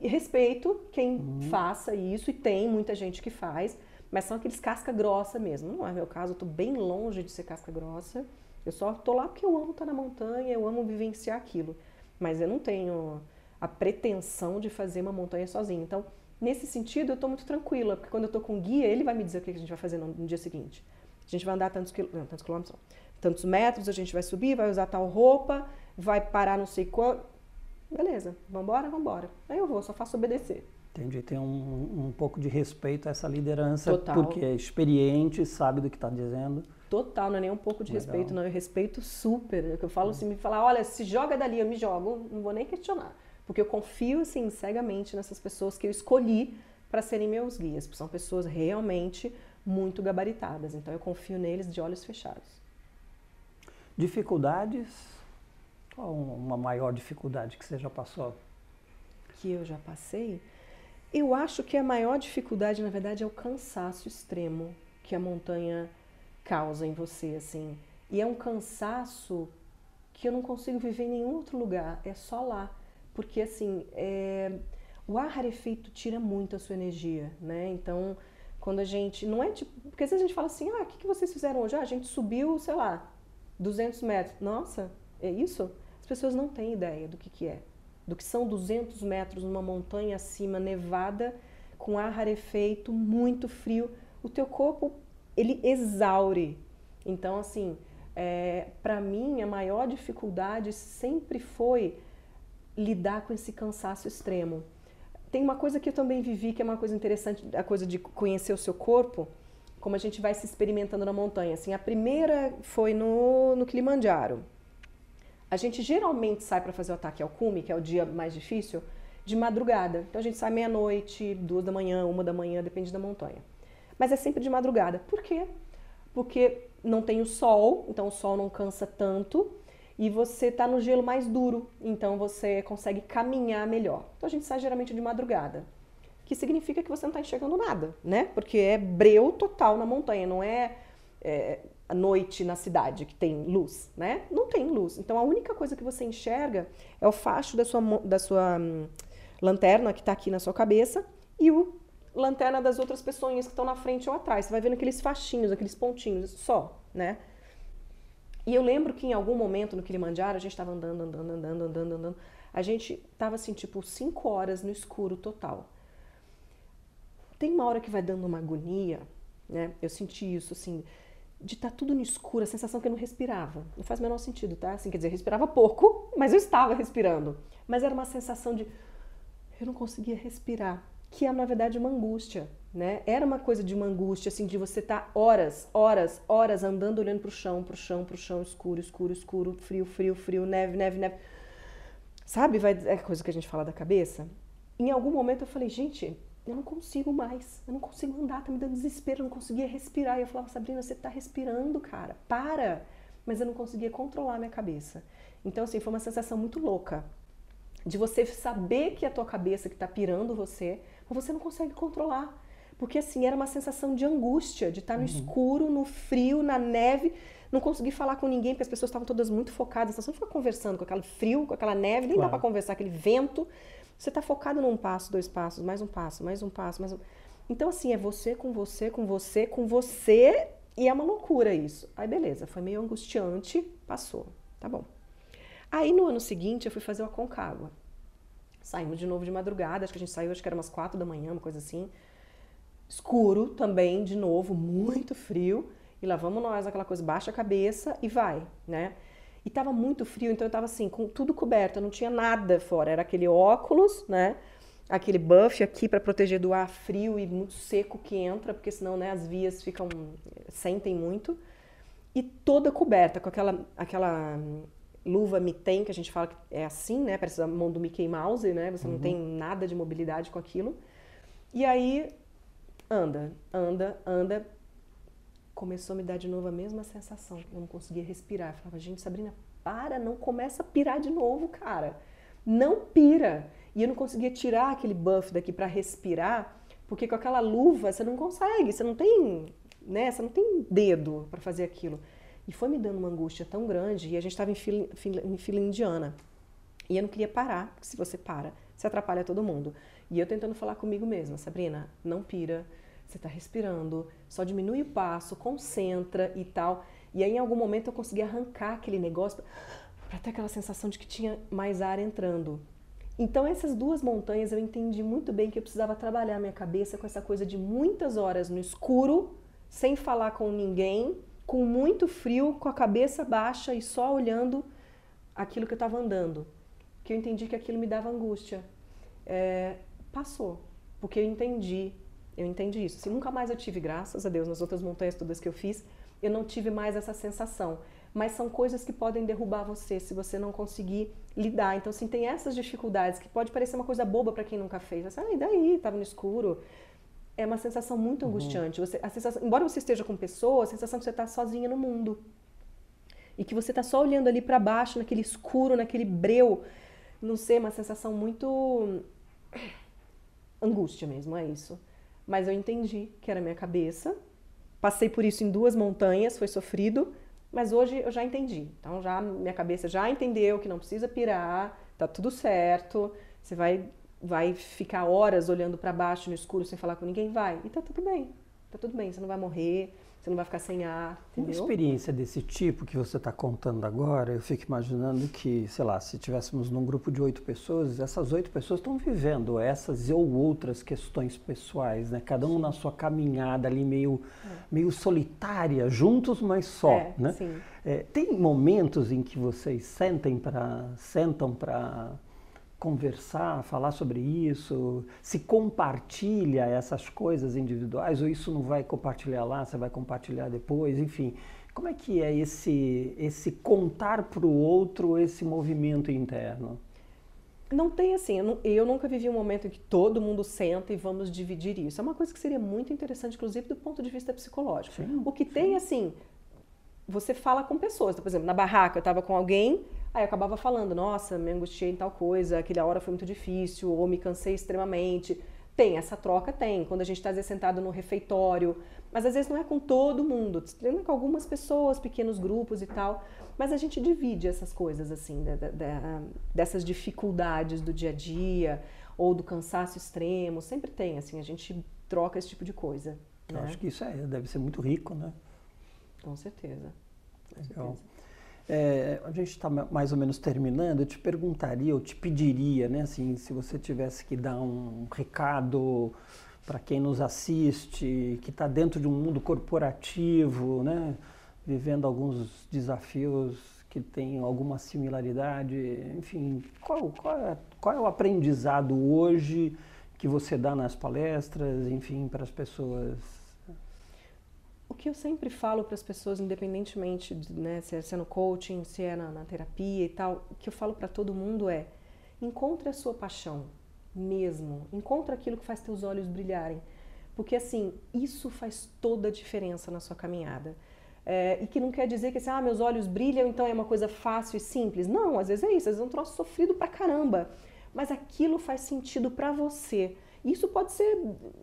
respeito quem uhum. faça isso, e tem muita gente que faz, mas são aqueles casca grossa mesmo. Não é meu caso, eu tô bem longe de ser casca grossa. Eu só tô lá porque eu amo estar na montanha, eu amo vivenciar aquilo. Mas eu não tenho a pretensão de fazer uma montanha sozinha. Então, nesse sentido, eu tô muito tranquila, porque quando eu tô com guia, ele vai me dizer o que a gente vai fazer no, no dia seguinte. A gente vai andar tantos, quil... não, tantos quilômetros, tantos metros, a gente vai subir, vai usar tal roupa, vai parar não sei quanto. Beleza, vambora, vambora. Aí eu vou, só faço obedecer. Entendi, tem um, um pouco de respeito a essa liderança, Total. porque é experiente, sabe do que está dizendo. Total, não é nem um pouco de Legal. respeito, não, eu respeito super. É eu falo assim, me falar, olha, se joga dali, eu me jogo, não vou nem questionar. Porque eu confio, assim, cegamente nessas pessoas que eu escolhi para serem meus guias, são pessoas realmente muito gabaritadas. Então eu confio neles de olhos fechados. Dificuldades? Qual uma maior dificuldade que você já passou? Que eu já passei? Eu acho que a maior dificuldade, na verdade, é o cansaço extremo que a montanha causa em você, assim. E é um cansaço que eu não consigo viver em nenhum outro lugar, é só lá. Porque, assim, é... o ar rarefeito tira muito a sua energia, né? Então, quando a gente. Não é tipo. Porque às vezes a gente fala assim: ah, o que, que vocês fizeram hoje? Ah, a gente subiu, sei lá, 200 metros. Nossa, é isso? As pessoas não têm ideia do que, que é do que são 200 metros numa montanha acima, nevada, com ar rarefeito, muito frio, o teu corpo ele exaure. Então, assim, é, para mim a maior dificuldade sempre foi lidar com esse cansaço extremo. Tem uma coisa que eu também vivi que é uma coisa interessante, a coisa de conhecer o seu corpo, como a gente vai se experimentando na montanha. Assim, a primeira foi no, no Kilimanjaro. A gente geralmente sai para fazer o ataque ao cume, que é o dia mais difícil, de madrugada. Então a gente sai meia-noite, duas da manhã, uma da manhã, depende da montanha. Mas é sempre de madrugada. Por quê? Porque não tem o sol, então o sol não cansa tanto e você está no gelo mais duro, então você consegue caminhar melhor. Então a gente sai geralmente de madrugada, que significa que você não está enxergando nada, né? Porque é breu total na montanha, não é, é à noite na cidade que tem luz, né? Não tem luz. Então a única coisa que você enxerga é o facho da sua, da sua hum, lanterna que está aqui na sua cabeça e o lanterna das outras pessoas que estão na frente ou atrás. Você vai vendo aqueles fachinhos, aqueles pontinhos, só, né? E eu lembro que em algum momento no Kilimanjaro a gente estava andando, andando, andando, andando, andando. A gente estava assim, tipo, cinco horas no escuro total. Tem uma hora que vai dando uma agonia, né? Eu senti isso, assim, de estar tá tudo no escuro, a sensação que eu não respirava. Não faz o menor sentido, tá? Assim, quer dizer, respirava pouco, [laughs] mas eu estava respirando. Mas era uma sensação de eu não conseguia respirar, que é na verdade uma angústia, né? Era uma coisa de uma angústia assim de você estar tá horas, horas, horas andando olhando para o chão, para o chão, para o chão, escuro, escuro, escuro, frio, frio, frio, neve, neve, neve. Sabe, vai é coisa que a gente fala da cabeça. Em algum momento eu falei, gente, eu não consigo mais, eu não consigo andar, tá me dando desespero, eu não conseguia respirar. E eu falava, Sabrina, você tá respirando, cara, para! Mas eu não conseguia controlar a minha cabeça. Então, assim, foi uma sensação muito louca. De você saber que é a tua cabeça que tá pirando você, mas você não consegue controlar. Porque, assim, era uma sensação de angústia, de estar no uhum. escuro, no frio, na neve, não conseguir falar com ninguém, porque as pessoas estavam todas muito focadas. Você não fica conversando com aquele frio, com aquela neve, nem claro. dá para conversar, aquele vento. Você está focado num passo, dois passos, mais um passo, mais um passo, mais um. Então, assim, é você com você, com você, com você, e é uma loucura isso. Aí, beleza, foi meio angustiante, passou, tá bom. Aí, no ano seguinte, eu fui fazer o Aconcagua. Saímos de novo de madrugada, acho que a gente saiu, acho que era umas quatro da manhã, uma coisa assim. Escuro também, de novo, muito frio. E lá vamos nós, aquela coisa, baixa a cabeça e vai, né? E tava muito frio, então eu tava assim, com tudo coberto, não tinha nada fora. Era aquele óculos, né? Aquele buff aqui para proteger do ar frio e muito seco que entra, porque senão, né, as vias ficam sentem muito. E toda coberta com aquela aquela luva mitten que a gente fala que é assim, né? Parece a mão do Mickey Mouse, né? Você uhum. não tem nada de mobilidade com aquilo. E aí anda, anda, anda, começou a me dar de novo a mesma sensação. Eu não conseguia respirar. Eu falava, gente, Sabrina, para, não começa a pirar de novo, cara. Não pira. E eu não conseguia tirar aquele buff daqui para respirar, porque com aquela luva você não consegue, você não tem, né, você não tem dedo para fazer aquilo. E foi me dando uma angústia tão grande, e a gente estava em fila, em fila indiana. E eu não queria parar, porque se você para, você atrapalha todo mundo. E eu tentando falar comigo mesma, Sabrina, não pira, você está respirando, só diminui o passo, concentra e tal. E aí em algum momento eu consegui arrancar aquele negócio para ter aquela sensação de que tinha mais ar entrando. Então essas duas montanhas eu entendi muito bem que eu precisava trabalhar minha cabeça com essa coisa de muitas horas no escuro, sem falar com ninguém, com muito frio, com a cabeça baixa e só olhando aquilo que eu estava andando. Que eu entendi que aquilo me dava angústia. É, passou, porque eu entendi, eu entendi isso. Se nunca mais eu tive, graças a Deus, nas outras montanhas todas que eu fiz, eu não tive mais essa sensação. Mas são coisas que podem derrubar você se você não conseguir lidar. Então, assim, tem essas dificuldades que pode parecer uma coisa boba para quem nunca fez. Assim, ah, e daí? Tava no escuro é uma sensação muito uhum. angustiante. Você, a sensação, embora você esteja com pessoas, a sensação que você está sozinha no mundo. E que você está só olhando ali para baixo, naquele escuro, naquele breu. Não sei, uma sensação muito. angústia mesmo, é isso. Mas eu entendi que era minha cabeça. Passei por isso em duas montanhas, foi sofrido, mas hoje eu já entendi. Então já minha cabeça já entendeu que não precisa pirar, tá tudo certo. Você vai vai ficar horas olhando para baixo no escuro sem falar com ninguém? Vai. E tá tudo bem. Tá tudo bem, você não vai morrer, você não vai ficar sem ar, entendeu? Uma experiência desse tipo que você está contando agora, eu fico imaginando que, sei lá, se tivéssemos num grupo de oito pessoas, essas oito pessoas estão vivendo essas ou outras questões pessoais, né? Cada um na sua caminhada ali meio, é. meio solitária, juntos, mas só, é, né? Sim. É, tem momentos em que vocês sentem pra, sentam para conversar, falar sobre isso, se compartilha essas coisas individuais ou isso não vai compartilhar lá, você vai compartilhar depois, enfim. Como é que é esse, esse contar para o outro esse movimento interno? Não tem assim, eu, eu, nunca vivi um momento em que todo mundo senta e vamos dividir isso. É uma coisa que seria muito interessante, inclusive do ponto de vista psicológico. Sim, o que sim. tem, assim, você fala com pessoas. Então, por exemplo, na barraca eu estava com alguém, Aí eu acabava falando, nossa, me angustiei em tal coisa, aquela hora foi muito difícil, ou me cansei extremamente. Tem, essa troca tem, quando a gente está sentado no refeitório, mas às vezes não é com todo mundo, tem com algumas pessoas, pequenos grupos e tal, mas a gente divide essas coisas, assim, da, da, dessas dificuldades do dia a dia, ou do cansaço extremo, sempre tem, assim, a gente troca esse tipo de coisa. Eu né? acho que isso é, deve ser muito rico, né? Com certeza. Com Legal. certeza. É, a gente está mais ou menos terminando. Eu te perguntaria, eu te pediria, né, assim, se você tivesse que dar um recado para quem nos assiste, que está dentro de um mundo corporativo, né, vivendo alguns desafios que têm alguma similaridade, enfim, qual, qual, é, qual é o aprendizado hoje que você dá nas palestras, enfim, para as pessoas o que eu sempre falo para as pessoas, independentemente de, né, se é, no coaching, se é na, na terapia e tal, o que eu falo para todo mundo é: encontre a sua paixão mesmo, encontre aquilo que faz teus olhos brilharem, porque assim isso faz toda a diferença na sua caminhada. É, e que não quer dizer que assim, ah, meus olhos brilham, então é uma coisa fácil e simples. Não, às vezes é isso, às vezes é um troço sofrido pra caramba. Mas aquilo faz sentido para você. Isso pode ser,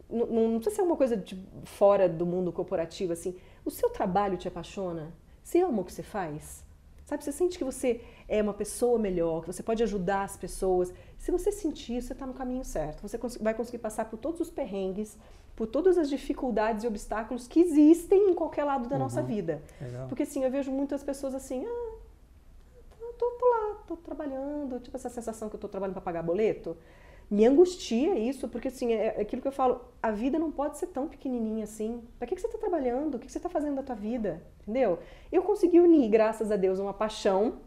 não, não precisa ser uma coisa de fora do mundo corporativo, assim. O seu trabalho te apaixona? Você ama o que você faz? Sabe, você sente que você é uma pessoa melhor, que você pode ajudar as pessoas. Se você sentir isso, você está no caminho certo. Você vai conseguir passar por todos os perrengues, por todas as dificuldades e obstáculos que existem em qualquer lado da uhum. nossa vida. Legal. Porque assim, eu vejo muitas pessoas assim, ah, tô, tô lá, tô trabalhando, tipo essa sensação que eu tô trabalhando para pagar boleto me angustia isso, porque assim, é, é aquilo que eu falo, a vida não pode ser tão pequenininha assim. Para que, que você está trabalhando? O que, que você está fazendo da tua vida? Entendeu? Eu consegui unir, graças a Deus, uma paixão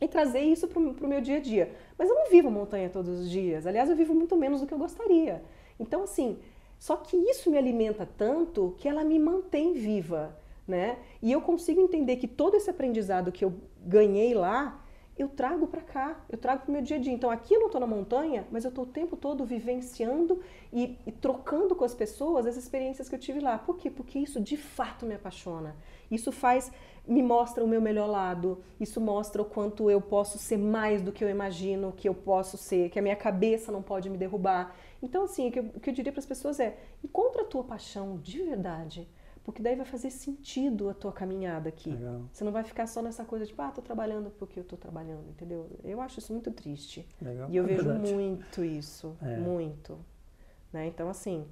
e trazer isso para o meu dia a dia. Mas eu não vivo montanha todos os dias. Aliás, eu vivo muito menos do que eu gostaria. Então, assim, só que isso me alimenta tanto que ela me mantém viva, né? E eu consigo entender que todo esse aprendizado que eu ganhei lá eu trago para cá, eu trago para o meu dia a dia. Então aqui eu não estou na montanha, mas eu estou o tempo todo vivenciando e, e, trocando com as pessoas as experiências que eu tive lá. Por quê? Porque isso de fato me apaixona. Isso faz, me mostra o meu melhor lado. Isso mostra o quanto eu posso ser mais do que eu imagino que eu posso ser, que a minha cabeça não pode me derrubar. Então assim, o que eu, o que eu diria para as pessoas é: encontra a tua paixão de verdade porque daí vai fazer sentido a tua caminhada aqui. Legal. Você não vai ficar só nessa coisa de, ah, tô trabalhando porque eu tô trabalhando, entendeu? Eu acho isso muito triste. Legal. E eu É vejo verdade. muito isso, É. muito. Né? Então, assim,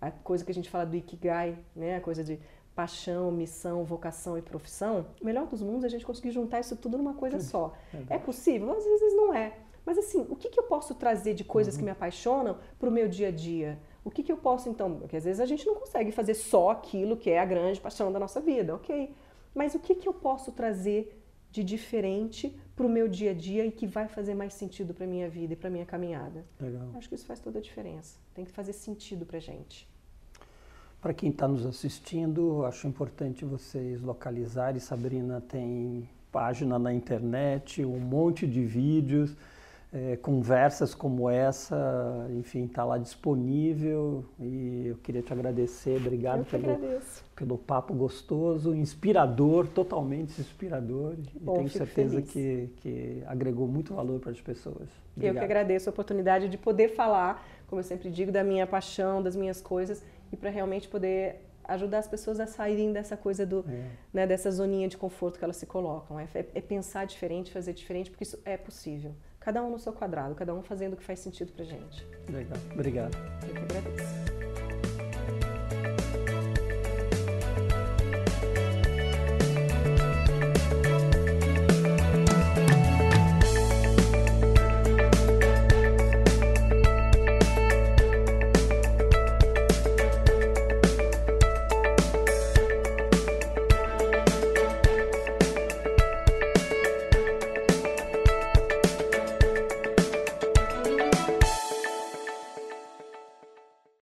a coisa que a gente fala do Ikigai, né? A coisa de paixão, missão, vocação e profissão, o melhor dos mundos é a gente conseguir juntar isso tudo numa coisa Tudo. só. É Verdade. possível? Às vezes não é. Mas assim, o que, que eu posso trazer de coisas Uhum. que me apaixonam para o meu dia a dia? O que, que eu posso, então? Porque às vezes a gente não consegue fazer só aquilo que é a grande paixão da nossa vida, ok. Mas o que, que eu posso trazer de diferente para o meu dia a dia e que vai fazer mais sentido para minha vida e para minha caminhada? Legal. Acho que isso faz toda a diferença. Tem que fazer sentido pra gente. Para quem está nos assistindo, acho importante vocês localizarem. Sabrina tem página na internet, um monte de vídeos, eh, conversas como essa, enfim, está lá disponível. E eu queria te agradecer, obrigado eu que pelo, agradeço. pelo papo gostoso, inspirador, totalmente inspirador. E Bom, tenho fico certeza feliz. que, que agregou muito valor para as pessoas. Eu que Obrigado. agradeço a oportunidade de poder falar, como eu sempre digo, da minha paixão, das minhas coisas e para realmente poder ajudar as pessoas a saírem dessa coisa do, É, né, dessa zoninha de conforto que elas se colocam. É, é pensar diferente, fazer diferente, porque isso é possível. Cada um no seu quadrado, cada um fazendo o que faz sentido pra gente. legal. Obrigado. Eu que agradeço.